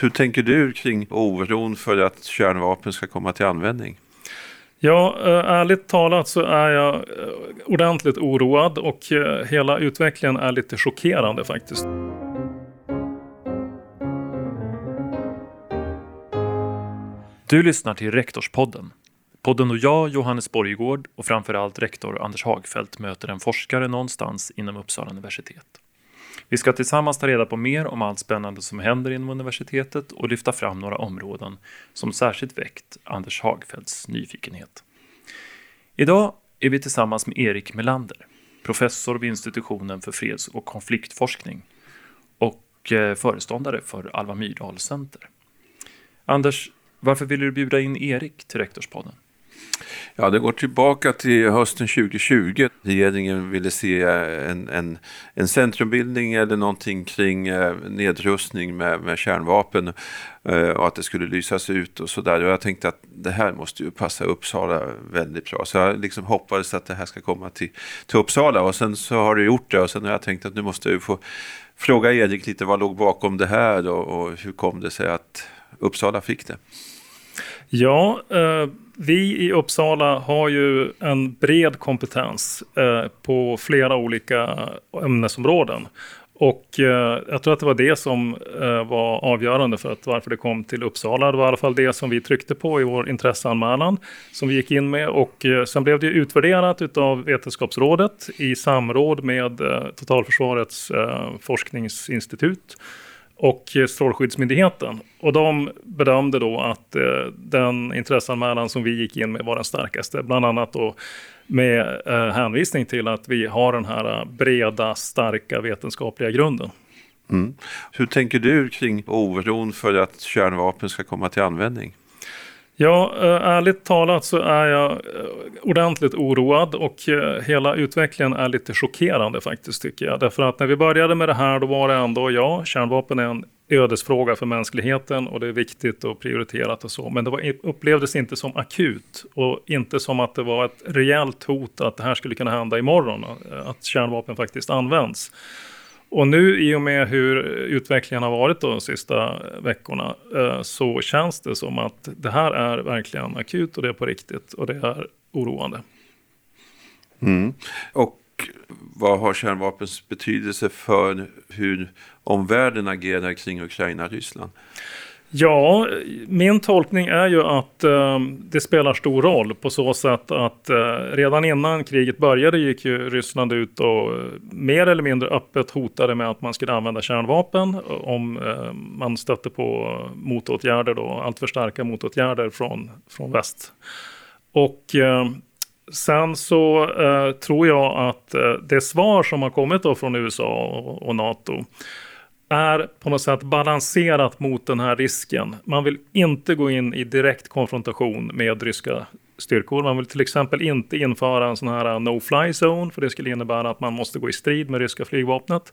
Hur tänker du kring oron för att kärnvapen ska komma till användning? Ja, eh, ärligt talat så är jag eh, ordentligt oroad och eh, hela utvecklingen är lite chockerande faktiskt. Du lyssnar till Rektorspodden. Podden då jag, Johannes Borgegård och framförallt rektor Anders Hagfeldt möter en forskare någonstans inom Uppsala universitet. Vi ska tillsammans ta reda på mer om allt spännande som händer inom universitetet och lyfta fram några områden som särskilt väckt Anders Hagfeldts nyfikenhet. Idag är vi tillsammans med Erik Melander, professor vid institutionen för freds och konfliktforskning och eh, föreståndare för Alva Myrdal Center. Anders, varför ville du bjuda in Erik till Rektorspodden? Ja, det går tillbaka till hösten 2020. Regeringen ville se eh, en, en, en centrumbildning eller någonting kring eh, nedrustning med, med kärnvapen eh, och att det skulle lysas ut och sådär. Och jag tänkte att det här måste ju passa Uppsala väldigt bra. Så jag liksom hoppades att det här ska komma till, till Uppsala och sen så har det gjort det och sen har jag tänkt att nu måste jag få fråga Erik lite vad låg bakom det här och, och hur kom det sig att Uppsala fick det? Ja, eh, vi i Uppsala har ju en bred kompetens eh, på flera olika ämnesområden. Och eh, jag tror att det var det som eh, var avgörande för att varför det kom till Uppsala. Det var i alla fall det som vi tryckte på i vår intresseanmälan som vi gick in med. Och eh, sen blev det utvärderat av Vetenskapsrådet i samråd med eh, Totalförsvarets eh, forskningsinstitut och eh, Strålskyddsmyndigheten. Och de bedömde då att eh, den intresseanmälan som vi gick in med var den starkaste. Bland annat då med eh, hänvisning till att vi har den här breda, starka vetenskapliga grunden. Mm. Hur tänker du kring oron för att kärnvapen ska komma till användning? Ja, eh, ärligt talat så är jag eh, ordentligt oroad och eh, hela utvecklingen är lite chockerande faktiskt tycker jag. Därför att när vi började med det här då var det ändå, ja, kärnvapen är en ödesfråga för mänskligheten och det är viktigt och prioriterat och så. Men det var, upplevdes inte som akut och inte som att det var ett rejält hot att det här skulle kunna hända imorgon, eh, att kärnvapen faktiskt används. Och nu i och med hur utvecklingen har varit de sista eh, veckorna eh, så känns det som att det här är verkligen akut och det är på riktigt och det är oroande. Mm. Och vad har kärnvapens betydelse för hur omvärlden agerar kring Ukraina och Ryssland? Ja, min tolkning är ju att eh, det spelar stor roll på så sätt att eh, redan innan kriget började gick ju Ryssland ut och eh, mer eller mindre öppet hotade med att man skulle använda kärnvapen eh, om eh, man stötte på motåtgärder då, alltför starka motåtgärder från, från väst. Och eh, sen så eh, tror jag att eh, det svar som har kommit då från USA och, och NATO är på något sätt balanserat mot den här risken. Man vill inte gå in i direkt konfrontation med ryska styrkor. Man vill till exempel inte införa en sån här eh, no-fly zone, för det skulle innebära att man måste gå i strid med ryska flygvapnet.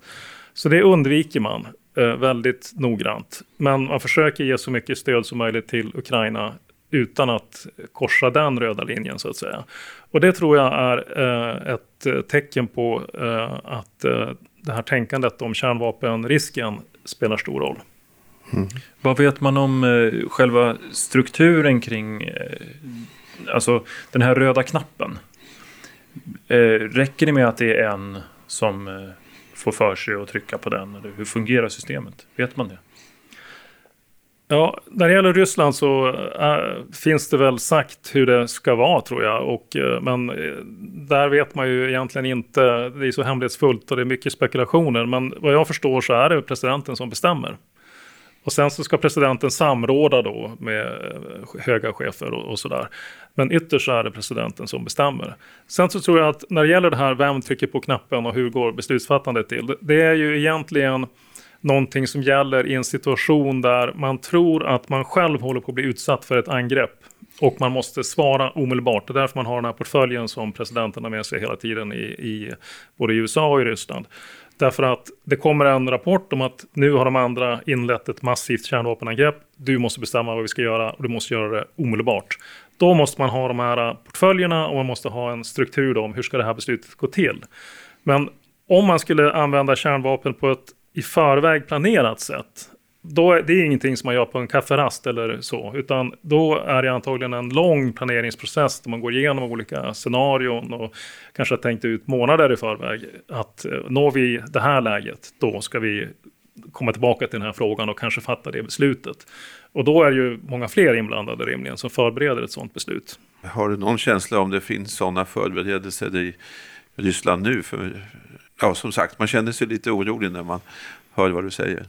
Så det undviker man eh, väldigt noggrant. Men man försöker ge så mycket stöd som möjligt till Ukraina utan att korsa den röda linjen så att säga. Och det tror jag är eh, ett tecken på eh, att eh, det här tänkandet om kärnvapenrisken spelar stor roll. Mm. Vad vet man om eh, själva strukturen kring eh, alltså den här röda knappen? Eh, räcker det med att det är en som eh, får för sig att trycka på den? Eller hur fungerar systemet? Vet man det? Ja, när det gäller Ryssland så äh, finns det väl sagt hur det ska vara tror jag. Och, äh, men eh, där vet man ju egentligen inte, det är så hemlighetsfullt och det är mycket spekulationer. Men vad jag förstår så är det presidenten som bestämmer. Och sen så ska presidenten samråda då med höga chefer och, och sådär. Men ytterst så är det presidenten som bestämmer. Sen så tror jag att när det gäller det här, vem trycker på knappen och hur går beslutsfattandet till? Det, det är ju egentligen någonting som gäller i en situation där man tror att man själv håller på att bli utsatt för ett angrepp. Och man måste svara omedelbart. Det är därför man har den här portföljen som presidenten har med sig hela tiden i, i både i USA och i Ryssland. Därför att det kommer en rapport om att nu har de andra inlett ett massivt kärnvapenangrepp. Du måste bestämma vad vi ska göra och du måste göra det omedelbart. Då måste man ha de här portföljerna och man måste ha en struktur om hur ska det här beslutet gå till. Men om man skulle använda kärnvapen på ett i förväg planerat sätt, då är det är ingenting som man gör på en kafferast eller så, utan då är det antagligen en lång planeringsprocess där man går igenom olika scenarion och kanske har tänkt ut månader i förväg att eh, når vi det här läget, då ska vi komma tillbaka till den här frågan och kanske fatta det beslutet. Och då är ju många fler inblandade rimligen som förbereder ett sådant beslut. Har du någon känsla om det finns sådana förberedelser i Ryssland nu? För, ja, som sagt, man känner sig lite orolig när man hör vad du säger.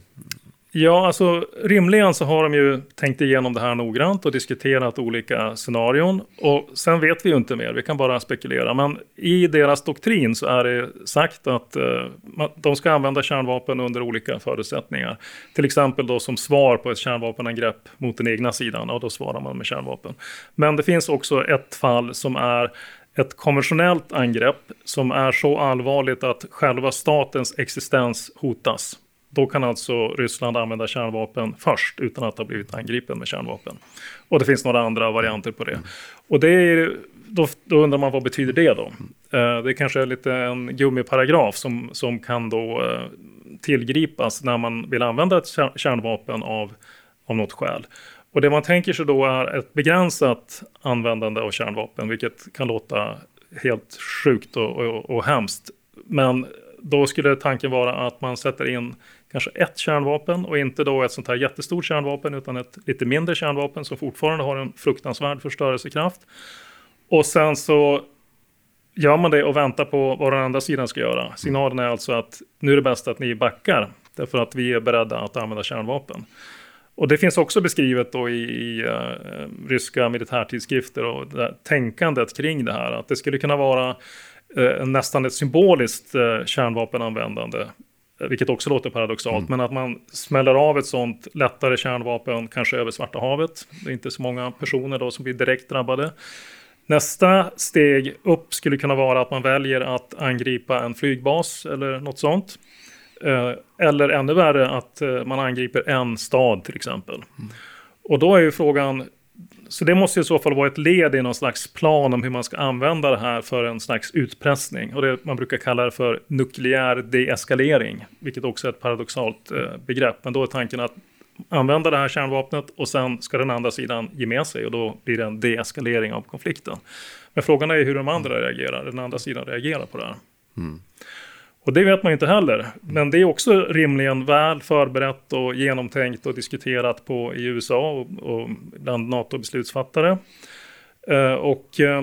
Ja, alltså rimligen så har de ju tänkt igenom det här noggrant och diskuterat olika scenarion. Och sen vet vi ju inte mer, vi kan bara spekulera. Men i deras doktrin så är det sagt att eh, de ska använda kärnvapen under olika förutsättningar. Till exempel då som svar på ett kärnvapenangrepp mot den egna sidan, och då svarar man med kärnvapen. Men det finns också ett fall som är ett konventionellt angrepp som är så allvarligt att själva statens existens hotas. Då kan alltså Ryssland använda kärnvapen först utan att ha blivit angripen med kärnvapen. Och det finns några andra varianter på det. Och det är, då, då undrar man vad betyder det då? Eh, det kanske är lite en gummiparagraf som, som kan då eh, tillgripas när man vill använda ett kärnvapen av, av något skäl. Och det man tänker sig då är ett begränsat användande av kärnvapen, vilket kan låta helt sjukt och, och, och hemskt. Men då skulle tanken vara att man sätter in kanske ett kärnvapen och inte då ett sånt här jättestort kärnvapen utan ett lite mindre kärnvapen som fortfarande har en fruktansvärd förstörelsekraft. Och sen så gör man det och väntar på vad den andra sidan ska göra. Signalen är alltså att nu är det bäst att ni backar därför att vi är beredda att använda kärnvapen. Och det finns också beskrivet då i, i uh, ryska militärtidskrifter och det tänkandet kring det här. Att det skulle kunna vara uh, nästan ett symboliskt uh, kärnvapenanvändande vilket också låter paradoxalt, mm. men att man smäller av ett sånt lättare kärnvapen, kanske över Svarta havet. Det är inte så många personer då som blir direkt drabbade. Nästa steg upp skulle kunna vara att man väljer att angripa en flygbas eller något sånt. Eh, eller ännu värre att eh, man angriper en stad till exempel. Mm. Och då är ju frågan, så det måste i så fall vara ett led i någon slags plan om hur man ska använda det här för en slags utpressning. Och det man brukar kalla det för nukleär deeskalering, vilket också är ett paradoxalt eh, begrepp. Men då är tanken att använda det här kärnvapnet och sen ska den andra sidan ge med sig och då blir det en deeskalering av konflikten. Men frågan är hur de andra reagerar, den andra sidan reagerar på det här. Mm. Och det vet man inte heller. Men det är också rimligen väl förberett och genomtänkt och diskuterat på i USA och, och bland NATO-beslutsfattare. Eh, och eh,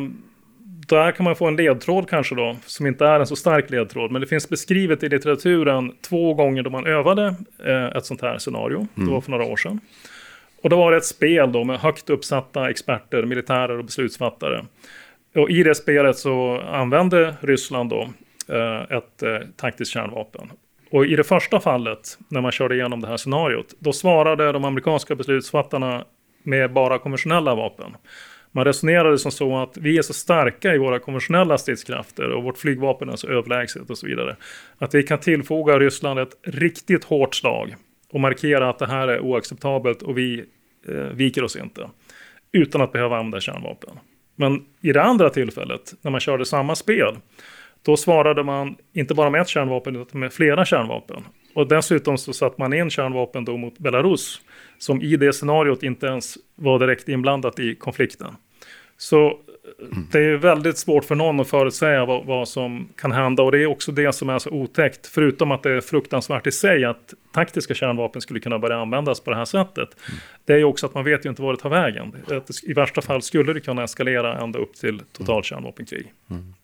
där kan man få en ledtråd kanske då, som inte är en så stark ledtråd. Men det finns beskrivet i litteraturen två gånger då man övade eh, ett sånt här scenario. Mm. Det var för några år sedan. Och då var det ett spel då med högt uppsatta experter, militärer och beslutsfattare. Och i det spelet så använde Ryssland då Eh, ett eh, taktiskt kärnvapen. Och i det första fallet, när man körde igenom det här scenariot, då svarade de amerikanska beslutsfattarna med bara konventionella vapen. Man resonerade som så att vi är så starka i våra konventionella stridskrafter och vårt flygvapen är så överlägset och så vidare. Att vi kan tillfoga Ryssland ett riktigt hårt slag och markera att det här är oacceptabelt och vi eh, viker oss inte. Utan att behöva använda kärnvapen. Men i det andra tillfället, när man körde samma spel, då svarade man inte bara med ett kärnvapen utan med flera kärnvapen. Och dessutom så satte man in kärnvapen då mot Belarus som i det scenariot inte ens var direkt inblandat i konflikten. Så det är väldigt svårt för någon att förutsäga vad, vad, som kan hända och det är också det som är så otäckt. Förutom att det är fruktansvärt i sig att taktiska kärnvapen skulle kunna börja användas på det här sättet. Mm. Det är ju också att man vet ju inte var det tar vägen. I värsta fall skulle det kunna eskalera ända upp till total kärnvapenkrig. Mm.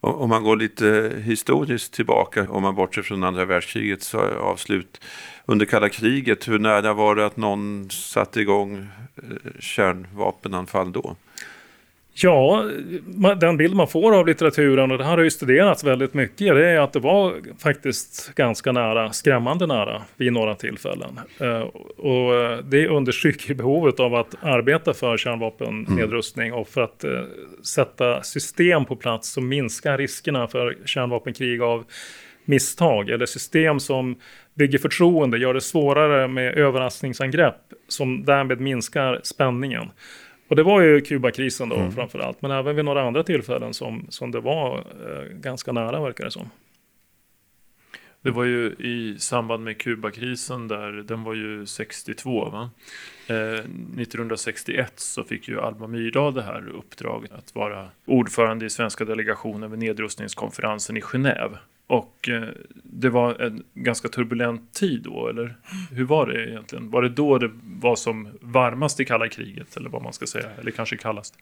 Om man går lite historiskt tillbaka, om man bortser från andra världskrigets eh, avslut under kalla kriget, hur nära var det att någon satte igång eh, kärnvapenanfall då? Ja, den bild man får av litteraturen, och det här har ju studerats väldigt mycket, det är att det var faktiskt ganska nära, skrämmande nära vid några tillfällen. Eh, och eh, det understryker behovet av att arbeta för kärnvapennedrustning och för att eh, sätta system på plats som minskar riskerna för kärnvapenkrig av misstag eller system som bygger förtroende, gör det svårare med överraskningsangrepp som därmed minskar spänningen. Och det var ju Kubakrisen då mm. framför allt, men även vid några andra tillfällen som, som det var eh, ganska nära verkar det som. Det var ju i samband med Kubakrisen där, den var ju 62 va? Eh, 1961 så fick ju Alma Myrdal det här uppdraget att vara ordförande i svenska delegationen vid nedrustningskonferensen i Genève. Och eh, det var en ganska turbulent tid då, eller hur var det egentligen? Var det då det var som varmast i kalla kriget, eller vad man ska säga, eller kanske kallast?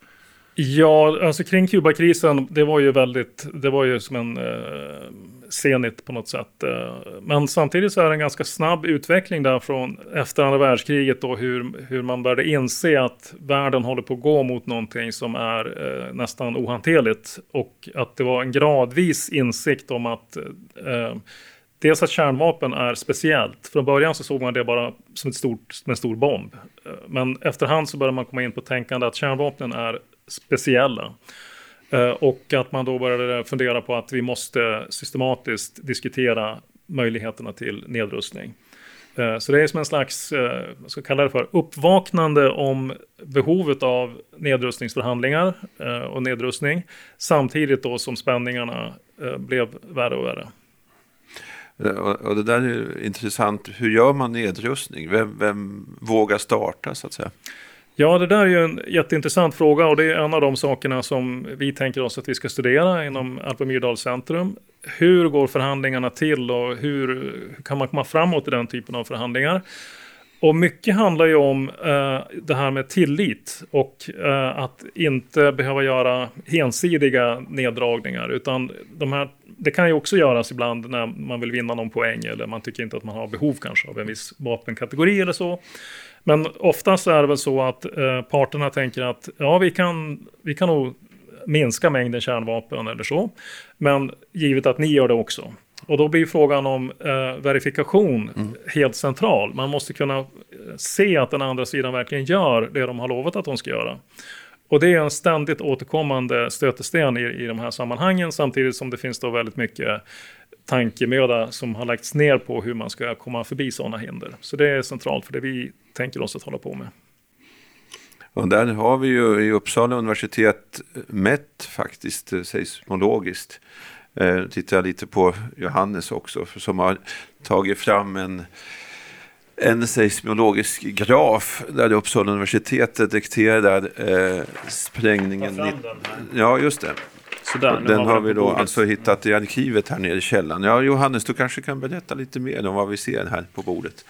Ja, alltså kring Kubakrisen, det var ju väldigt, det var ju som en eh, Zenit på något sätt. Eh, men samtidigt så är det en ganska snabb utveckling där från efter andra världskriget då hur, hur man började inse att världen håller på att gå mot någonting som är eh, nästan ohanterligt. Och att det var en gradvis insikt om att eh, Dels att kärnvapen är speciellt. Från början så såg man det bara som, ett stort, som en stor bomb. Eh, men efterhand så började man komma in på tänkande att kärnvapnen är speciella. Eh, och att man då började fundera på att vi måste systematiskt diskutera möjligheterna till nedrustning. Eh, så det är som en slags, eh, vad ska jag kalla det för, uppvaknande om behovet av nedrustningsförhandlingar och nedrustning. Samtidigt då som spänningarna blev värre och värre. Och det där är intressant. Hur gör man nedrustning? Vem, vem vågar starta så att säga? Ja, det där är ju en jätteintressant fråga och det är en av de sakerna som vi tänker oss att vi ska studera inom Alpe Myrdal Centrum. Hur går förhandlingarna till och hur, kan man komma framåt i den typen av förhandlingar? Och mycket handlar ju om eh, det här med tillit och eh, att inte behöva göra ensidiga neddragningar utan de här, det kan ju också göras ibland när man vill vinna någon poäng eller man tycker inte att man har behov kanske av en viss vapenkategori eller så. Men oftast är det väl så att eh, parterna tänker att ja, vi kan, vi kan nog minska mängden kärnvapen eller så. Men givet att ni gör det också. Och då blir frågan om eh, verifikation mm. helt central. Man måste kunna eh, se att den andra sidan verkligen gör det de har lovat att de ska göra. Och det är en ständigt återkommande stötesten i, i de här sammanhangen samtidigt som det finns då väldigt mycket tankemöda som har lagts ner på hur man ska komma förbi sådana hinder. Så det är centralt för det vi tänker oss att hålla på med. Och där har vi ju i Uppsala universitet mätt faktiskt eh, seismologiskt. Eh, tittar jag lite på Johannes också som har tagit fram en, en seismologisk graf där Uppsala universitet detekterar eh, sprängningen. Ja, just det. Sådär, den har, har vi då alltså hittat i arkivet här nere i källaren. Ja, Johannes, du kanske kan berätta lite mer om vad vi ser här på bordet.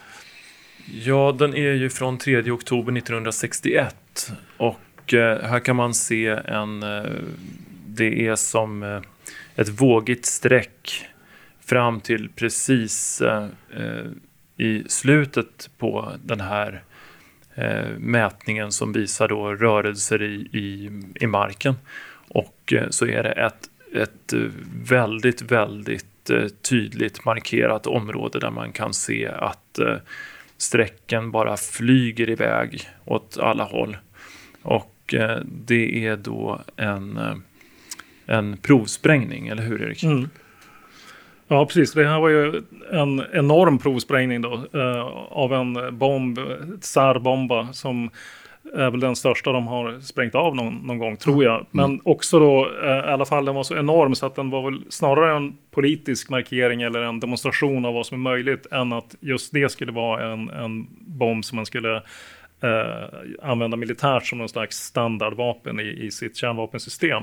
Ja, den är ju från 3 oktober 1961 och eh, här kan man se en, eh, det är som eh, ett vågigt streck fram till precis i slutet på den här mätningen som visar då rörelser i, i, i marken. Och eh, så är det ett, ett eh, väldigt, väldigt eh, tydligt markerat område där man kan se att sträcken strecken bara flyger iväg åt alla håll. Och det är då en, en provsprängning, eller hur Erik? Mm. Ja, precis. Det här var ju en enorm provsprängning då, av en bomb, Tsarbomba. som är väl den största de har sprängt av någon, någon gång, tror jag. Men mm. också då, eh, i alla fall den var så enorm så att den var väl snarare en politisk markering eller en demonstration av vad som är möjligt än att just det skulle vara en, en bomb som man skulle eh, använda militärt som någon slags standardvapen i, i sitt kärnvapensystem.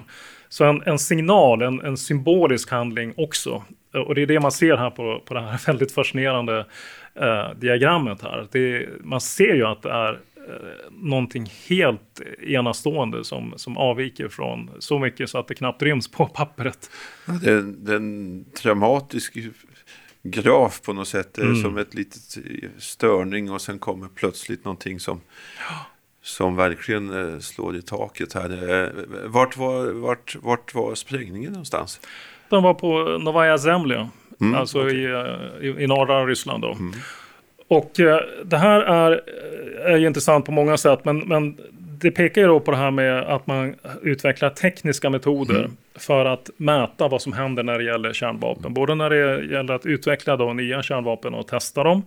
Så en, en signal, en, en, symbolisk handling också. Och det är det man ser här på, på det här väldigt fascinerande eh, diagrammet här. Det, man ser ju att det är Eh, någonting helt enastående som, som avviker från så mycket så att det knappt ryms på pappret. Ja, det, är, det är en dramatisk graf på något sätt. Det mm. som ett litet störning och sen kommer plötsligt någonting som, som verkligen eh, slår i taket här. Eh, vart var, vart, vart var sprängningen någonstans? Den var på Novaya Zemlja, mm, alltså okay. i, i, i norra Ryssland. Då. Mm. Och eh, det här är, är ju intressant på många sätt, men, men det pekar ju då på det här med att man utvecklar tekniska metoder mm. för att mäta vad som händer när det gäller kärnvapen. Både när det gäller att utveckla då nya kärnvapen och testa dem,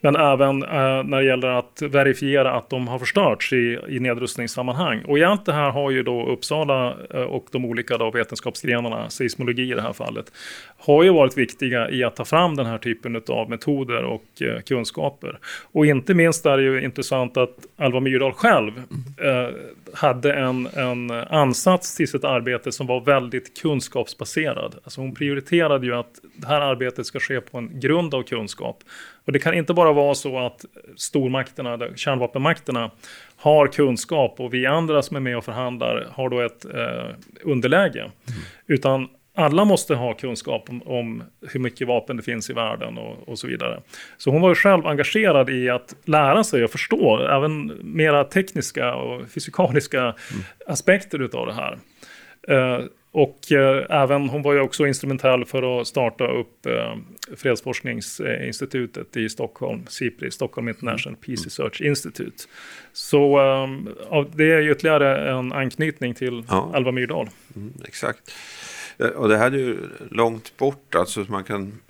Men även eh, när det gäller att verifiera att de har förstörts i, i nedrustningssammanhang. Och i allt det här har ju då Uppsala eh, och de olika då vetenskapsgrenarna, seismologi i det här fallet, har ju varit viktiga i att ta fram den här typen av metoder och eh, kunskaper. Och inte minst är det ju intressant att Alva Myrdal själv eh, hade en, en ansats till sitt arbete som var väldigt kunskapsbaserad. Alltså hon prioriterade ju att det här arbetet ska ske på en grund av kunskap. Och det kan inte bara vara så att stormakterna, kärnvapenmakterna, har kunskap och vi andra som är med och förhandlar har då ett eh, underläge. Mm. Utan alla måste ha kunskap om, om, hur mycket vapen det finns i världen och, och, så vidare. Så hon var ju själv engagerad i att lära sig och förstå även mera tekniska och fysikaliska mm. aspekter utav det här. Eh, och eh, även, hon var ju också instrumentell för att starta upp eh, fredsforskningsinstitutet i Stockholm, SIPRI, Stockholm International mm. Peace Research Institute. Så eh, det är ytterligare en anknytning till ja. Alva Myrdal. Mm, exakt. Eh, och det här är ju långt bort, alltså man kan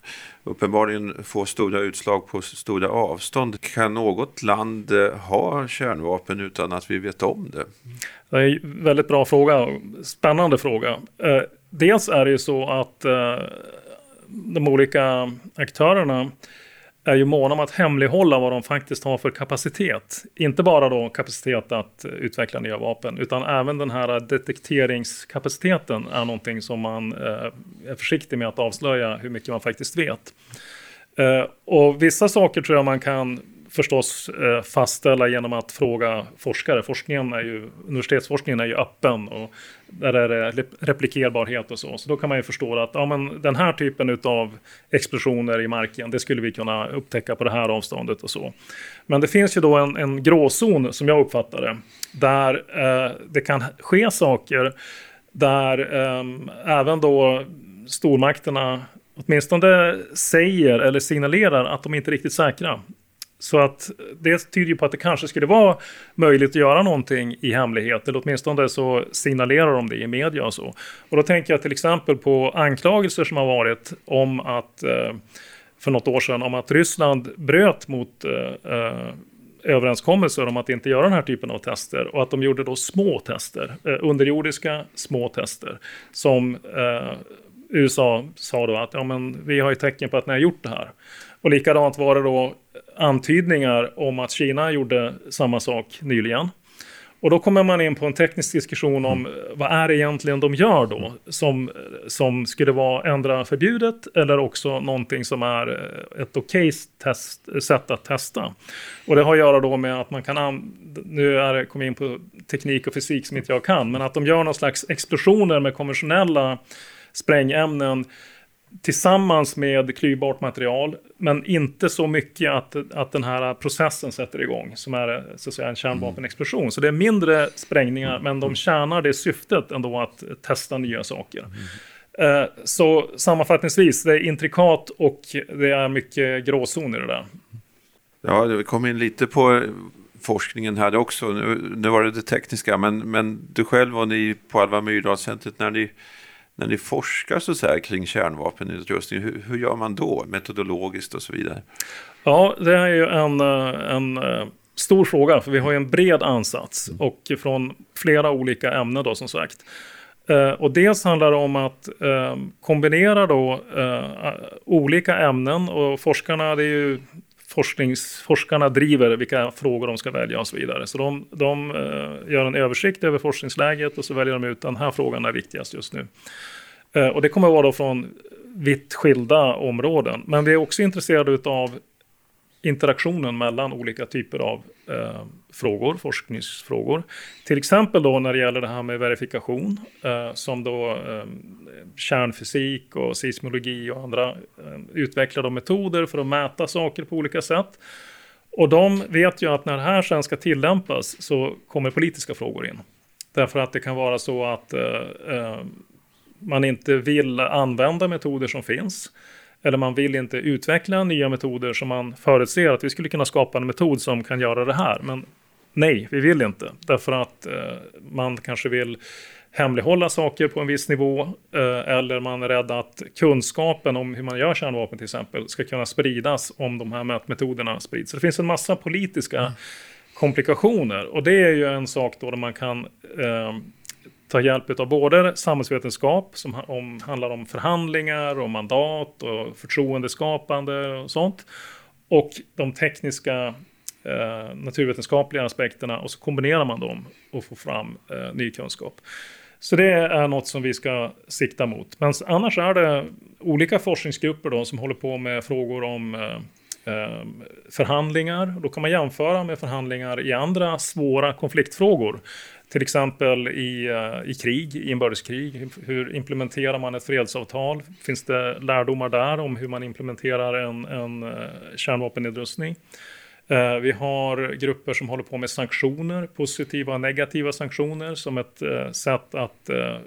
uppenbarligen få stora utslag på stora avstånd. Kan något land eh, ha kärnvapen utan att vi vet om det? Det är en väldigt bra fråga, spännande fråga. Eh, dels är det ju så att de olika aktörerna är ju måna om att hemlighålla vad de faktiskt har för kapacitet. Inte bara då kapacitet att utveckla nya vapen, utan även den här detekteringskapaciteten är någonting som man eh, är försiktig med att avslöja hur mycket man faktiskt vet. Eh, och vissa saker tror jag man kan förstås eh, fastställa genom att fråga forskare. Forskningen är ju, universitetsforskningen är ju öppen och där är det replikerbarhet och så. Så då kan man ju förstå att ja, men den här typen av explosioner i marken, det skulle vi kunna upptäcka på det här avståndet och så. Men det finns ju då en, en gråzon som jag uppfattar det, där eh, det kan ske saker där eh, även då stormakterna åtminstone säger eller signalerar att de inte är riktigt säkra. Så att det tyder ju på att det kanske skulle vara möjligt att göra någonting i hemlighet, eller åtminstone så signalerar de det i media och så. Och då tänker jag till exempel på anklagelser som har varit om att eh, för något år sedan om att Ryssland bröt mot eh, eh, överenskommelser om att inte göra den här typen av tester och att de gjorde då små tester, underjordiska små tester som USA sa då att ja, men vi har ju tecken på att ni har gjort det här. Och likadant var det då antydningar om att Kina gjorde samma sak nyligen. Och då kommer man in på en teknisk diskussion om mm. vad är det egentligen de gör då? Som, som skulle vara ändra förbjudet eller också någonting som är ett okej okay sätt att testa. Och det har att göra då med att man kan, nu är det, kom in på teknik och fysik som inte jag kan, men att de gör någon slags explosioner med konventionella sprängämnen tillsammans med klyvbart material, men inte så mycket att, att den här processen sätter igång, som är så att säga, en kärnvapenexplosion. Mm. Så det är mindre sprängningar, mm. men de tjänar det syftet ändå att testa nya saker. Mm. Så sammanfattningsvis, det är intrikat och det är mycket gråzon i det där. Ja, vi kom in lite på forskningen här också. Nu, nu var det det tekniska, men, men du själv och ni på Alva Myrdalcentret när ni när ni forskar så, så här kring kärnvapenutrustning, hur, hur gör man då metodologiskt och så vidare? Ja, det är ju en, eh, en eh, stor fråga, för vi har ju en bred ansats mm. och från flera olika ämnen då som sagt. Uh, och dels handlar det om att kombinera då olika ämnen och forskarna, det är ju forskningsforskarna driver vilka frågor de ska välja och så vidare. Så de, de eh, gör en översikt över forskningsläget och så väljer de ut den här frågan är viktigast just nu. Eh, och det kommer att vara då från vitt skilda områden. Men vi är också intresserade av interaktionen mellan olika typer av eh, frågor, forskningsfrågor. Till exempel då när det gäller det här med verifikation, eh, som då eh, kärnfysik och seismologi och andra eh, utvecklar metoder för att mäta saker på olika sätt. Och de vet ju att när det här sen ska tillämpas så kommer politiska frågor in. Därför att det kan vara så att eh, eh man inte vill använda metoder som finns eller man vill inte utveckla nya metoder som man förutser att vi skulle kunna skapa en metod som kan göra det här. Men nej, vi vill inte. Därför att eh, man kanske vill hemlighålla saker på en viss nivå eh, eller man är rädd att kunskapen om hur man gör kärnvapen till exempel ska kunna spridas om de här mätmetoderna sprids. Så det finns en massa politiska mm. komplikationer och det är ju en sak då där man kan eh, ta hjälp av både samhällsvetenskap som om, handlar om förhandlingar och mandat och förtroendeskapande och sånt och de tekniska eh, naturvetenskapliga aspekterna och så kombinerar man dem och får fram eh, ny kunskap. Så det är något som vi ska sikta mot. Men annars är det olika forskningsgrupper då som håller på med frågor om eh, eh förhandlingar. Då kan man jämföra med förhandlingar i andra svåra konfliktfrågor. Till exempel i, eh, i krig, i inbördeskrig. Hur implementerar man ett fredsavtal? Finns det lärdomar där om hur man implementerar en, en eh, kärnvapennedrustning? Eh, vi har grupper som håller på med sanktioner, positiva och negativa sanktioner som ett eh, sätt att eh,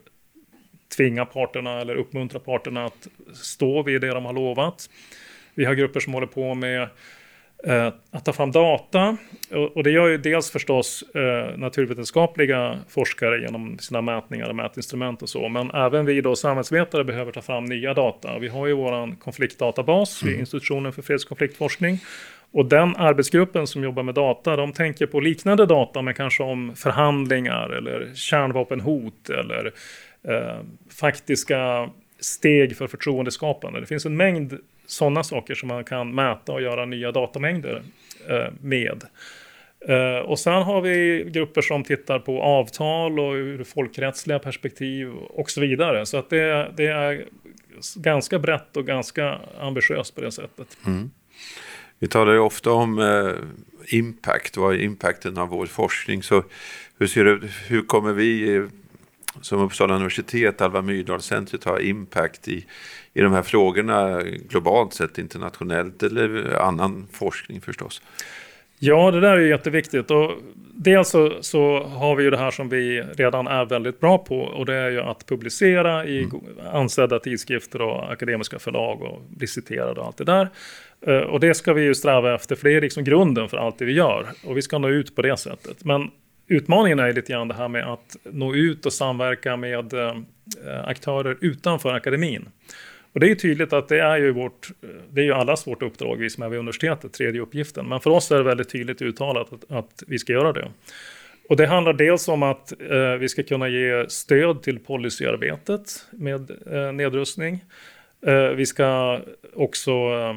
tvinga parterna eller uppmuntra parterna att stå vid det de har lovat. Vi har grupper som håller på med att ta fram data och det gör ju dels förstås naturvetenskapliga forskare genom sina mätningar och mätinstrument och så, men även vi då samhällsvetare behöver ta fram nya data. Vi har ju våran konfliktdatabas vid mm. institutionen för fredskonfliktforskning och den arbetsgruppen som jobbar med data, de tänker på liknande data, men kanske om förhandlingar eller kärnvapenhot eller eh, faktiska steg för förtroendeskapande. Det finns en mängd sådana saker som man kan mäta och göra nya datamängder eh, med. Eh, och sen har vi grupper som tittar på avtal och ur folkrättsliga perspektiv och så vidare. Så att det, det är ganska brett och ganska ambitiöst på det sättet. Mm. Vi talar ju ofta om eh, impact, vad är impacten av vår forskning? Så hur, ser det, hur kommer vi som Uppsala universitet, Alva Myrdal-centret ha impact i, i de här frågorna globalt sett, internationellt eller annan forskning förstås? Ja, det där är jätteviktigt. Och dels så, så, har vi ju det här som vi redan är väldigt bra på och det är ju att publicera i mm. ansedda tidskrifter och akademiska förlag och bli citerade och allt det där. Eh, och det ska vi ju sträva efter, för det är liksom grunden för allt det vi gör. Och vi ska nå ut på det sättet. Men utmaningen är lite grann det här med att nå ut och samverka med eh, aktörer utanför akademin. Och det är ju tydligt att det är ju vårt, det är ju allas vårt uppdrag, vi som är vid universitetet, tredje uppgiften. Men för oss är det väldigt tydligt uttalat att, att vi ska göra det. Och det handlar dels om att eh, vi ska kunna ge stöd till policyarbetet med eh, nedrustning. Eh, vi ska också eh,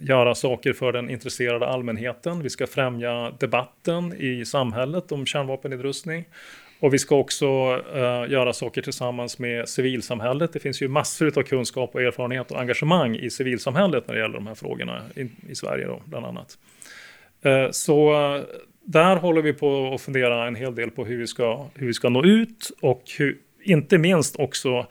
göra saker för den intresserade allmänheten. Vi ska främja debatten i samhället om kärnvapennedrustning. Och vi ska också uh, göra saker tillsammans med civilsamhället. Det finns ju massor av kunskap och erfarenhet och engagemang i civilsamhället när det gäller de här frågorna i, i Sverige då, bland annat. Uh, så uh, där håller vi på att fundera en hel del på hur vi ska, hur vi ska nå ut och hur, inte minst också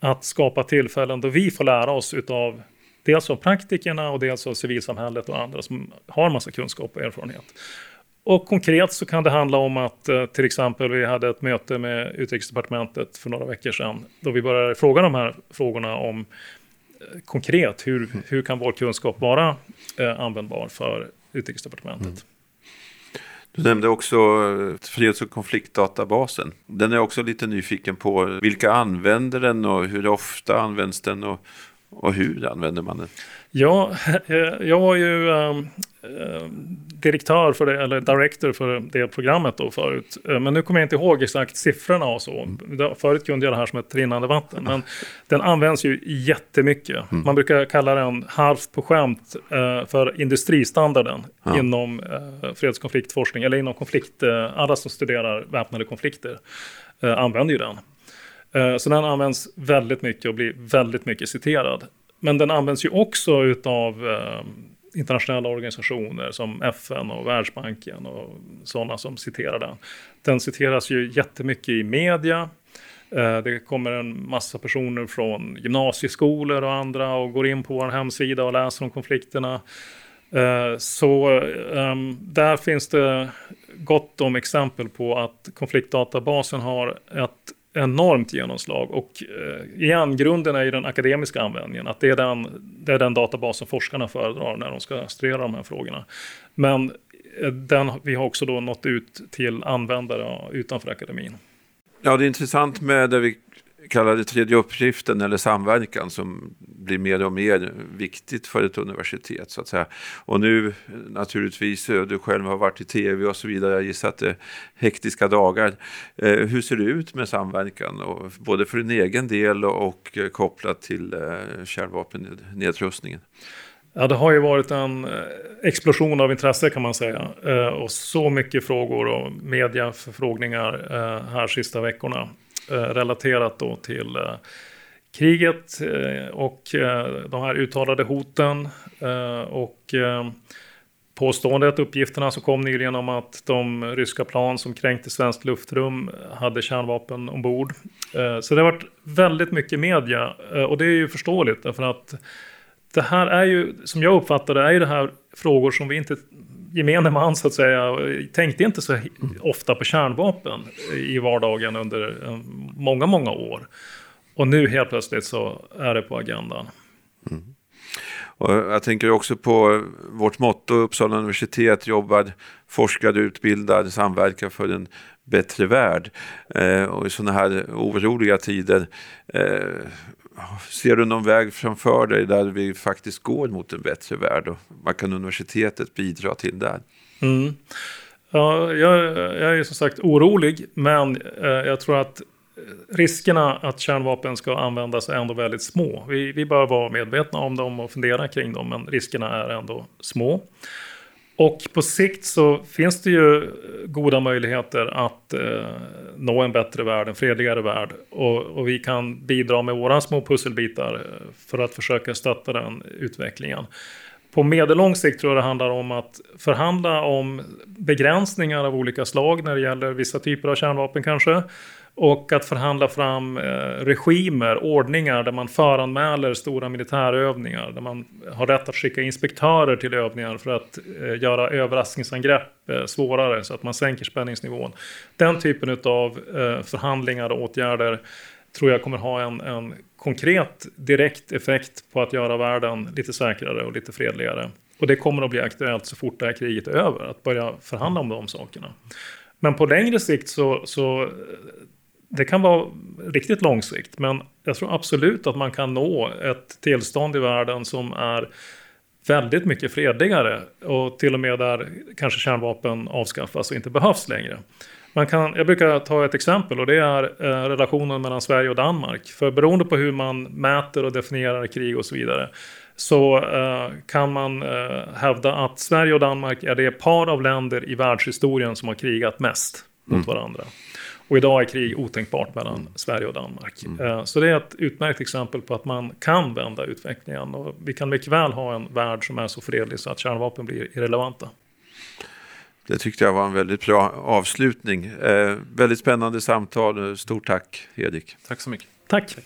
att skapa tillfällen då vi får lära oss utav dels av praktikerna och dels av civilsamhället och andra som har massa kunskap och erfarenhet. Och konkret så kan det handla om att eh, till exempel vi hade ett möte med utrikesdepartementet för några veckor sedan då vi började fråga de här frågorna om eh, konkret hur, hur kan vår kunskap vara eh, användbar för utrikesdepartementet. Mm. Du nämnde också eh, freds och konfliktdatabasen. Den är jag också lite nyfiken på. Vilka använder den och hur ofta används den och, och hur använder man den? Ja, jag var ju um, direktör för det, eller director för det programmet då förut. Eh, men nu kommer jag inte ihåg exakt siffrorna och så. Mm. Förut kunde jag det här som ett rinnande vatten. Men den används ju jättemycket. Mm. Man brukar kalla den halvt på skämt uh, för industristandarden ja. inom uh, fredskonfliktforskning. Eller inom konflikt, uh, alla som studerar väpnade konflikter använder ju den. Eh, så den används väldigt mycket och blir väldigt mycket citerad. Men den används ju också utav eh, internationella organisationer som FN och Världsbanken och sådana som citerar den. Den citeras ju jättemycket i media. Eh, det kommer en massa personer från gymnasieskolor och andra och går in på vår hemsida och läser om konflikterna. Så ehm, där finns det gott om exempel på att konfliktdatabasen har ett enormt genomslag. Och eh, igen, grunden är ju den akademiska användningen. Att det är den, det är den databas som forskarna föredrar när de ska studera de här frågorna. Men eh, den, vi har också då nått ut till användare utanför akademin. Ja, det är intressant med det vi kallade det tredje uppgiften eller samverkan som blir mer och mer viktigt för ett universitet. så att säga. Och nu naturligtvis, du själv har varit i tv och så vidare, jag gissar att det är hektiska dagar. Eh, hur ser det ut med samverkan, och, både för din egen del och, och kopplat till eh, kärnvapennedrustningen? Ja, det har ju varit en eh, explosion av intresse kan man säga. Eh, och så mycket frågor och mediaförfrågningar eh, här sista veckorna. Eh, relaterat då till eh, kriget eh, och de här uttalade hoten. Och påståendet, uppgifterna som kom nyligen om att de ryska plan som kränkte svenskt luftrum hade kärnvapen ombord. Så det har varit väldigt mycket media och det är ju förståeligt därför att det här är ju, som jag uppfattar det, är ju det här frågor som vi inte gemene man så att säga tänkte inte så ofta på kärnvapen i vardagen under eh, många, många år. Och nu helt plötsligt så är det på agendan. Mm. Och jag tänker också på vårt motto Uppsala universitet jobbar, forskar, utbildar, samverkar för en bättre värld. Eh, och i sådana här oroliga tider eh, ser du någon väg framför dig där vi faktiskt går mot en bättre värld och vad kan universitetet bidra till där? Mm. Ja, jag, jag, är som sagt orolig, men eh, jag tror att riskerna att kärnvapen ska användas är ändå väldigt små. Vi, vi bör vara medvetna om dem och fundera kring dem, men riskerna är ändå små. Och på sikt så finns det ju goda möjligheter att eh, nå en bättre värld, en fredligare värld. Och, och, vi kan bidra med våra små pusselbitar eh, för att försöka stötta den utvecklingen. På medellång sikt tror jag det handlar om att förhandla om begränsningar av olika slag när det gäller vissa typer av kärnvapen kanske. Och att förhandla fram eh, regimer, ordningar där man föranmäler stora militärövningar. Där man har rätt att skicka inspektörer till övningar för att eh, göra överraskningsangrepp eh, svårare så att man sänker spänningsnivån. Den typen av eh, förhandlingar och åtgärder tror jag kommer ha en, en konkret direkt effekt på att göra världen lite säkrare och lite fredligare. Och det kommer att bli aktuellt så fort det här kriget är över, att börja förhandla om de sakerna. Men på längre sikt så, så det kan vara riktigt långsikt, men jag tror absolut att man kan nå ett tillstånd i världen som är väldigt mycket fredligare och till och med där kanske kärnvapen avskaffas och inte behövs längre. Man kan, jag brukar ta ett exempel och det är eh, relationen mellan Sverige och Danmark. För beroende på hur man mäter och definierar krig och så vidare så eh, kan man eh, hävda att Sverige och Danmark är det par av länder i världshistorien som har krigat mest mot mm. varandra. Och idag är krig otänkbart mellan mm. Sverige och Danmark. Mm. Eh, så det är ett utmärkt exempel på att man kan vända utvecklingen. Och vi kan mycket väl ha en värld som är så fredlig så att kärnvapen blir irrelevanta. Det tyckte jag var en väldigt bra avslutning. Eh, väldigt spännande samtal. Stort tack, Erik. Tack så mycket. Tack.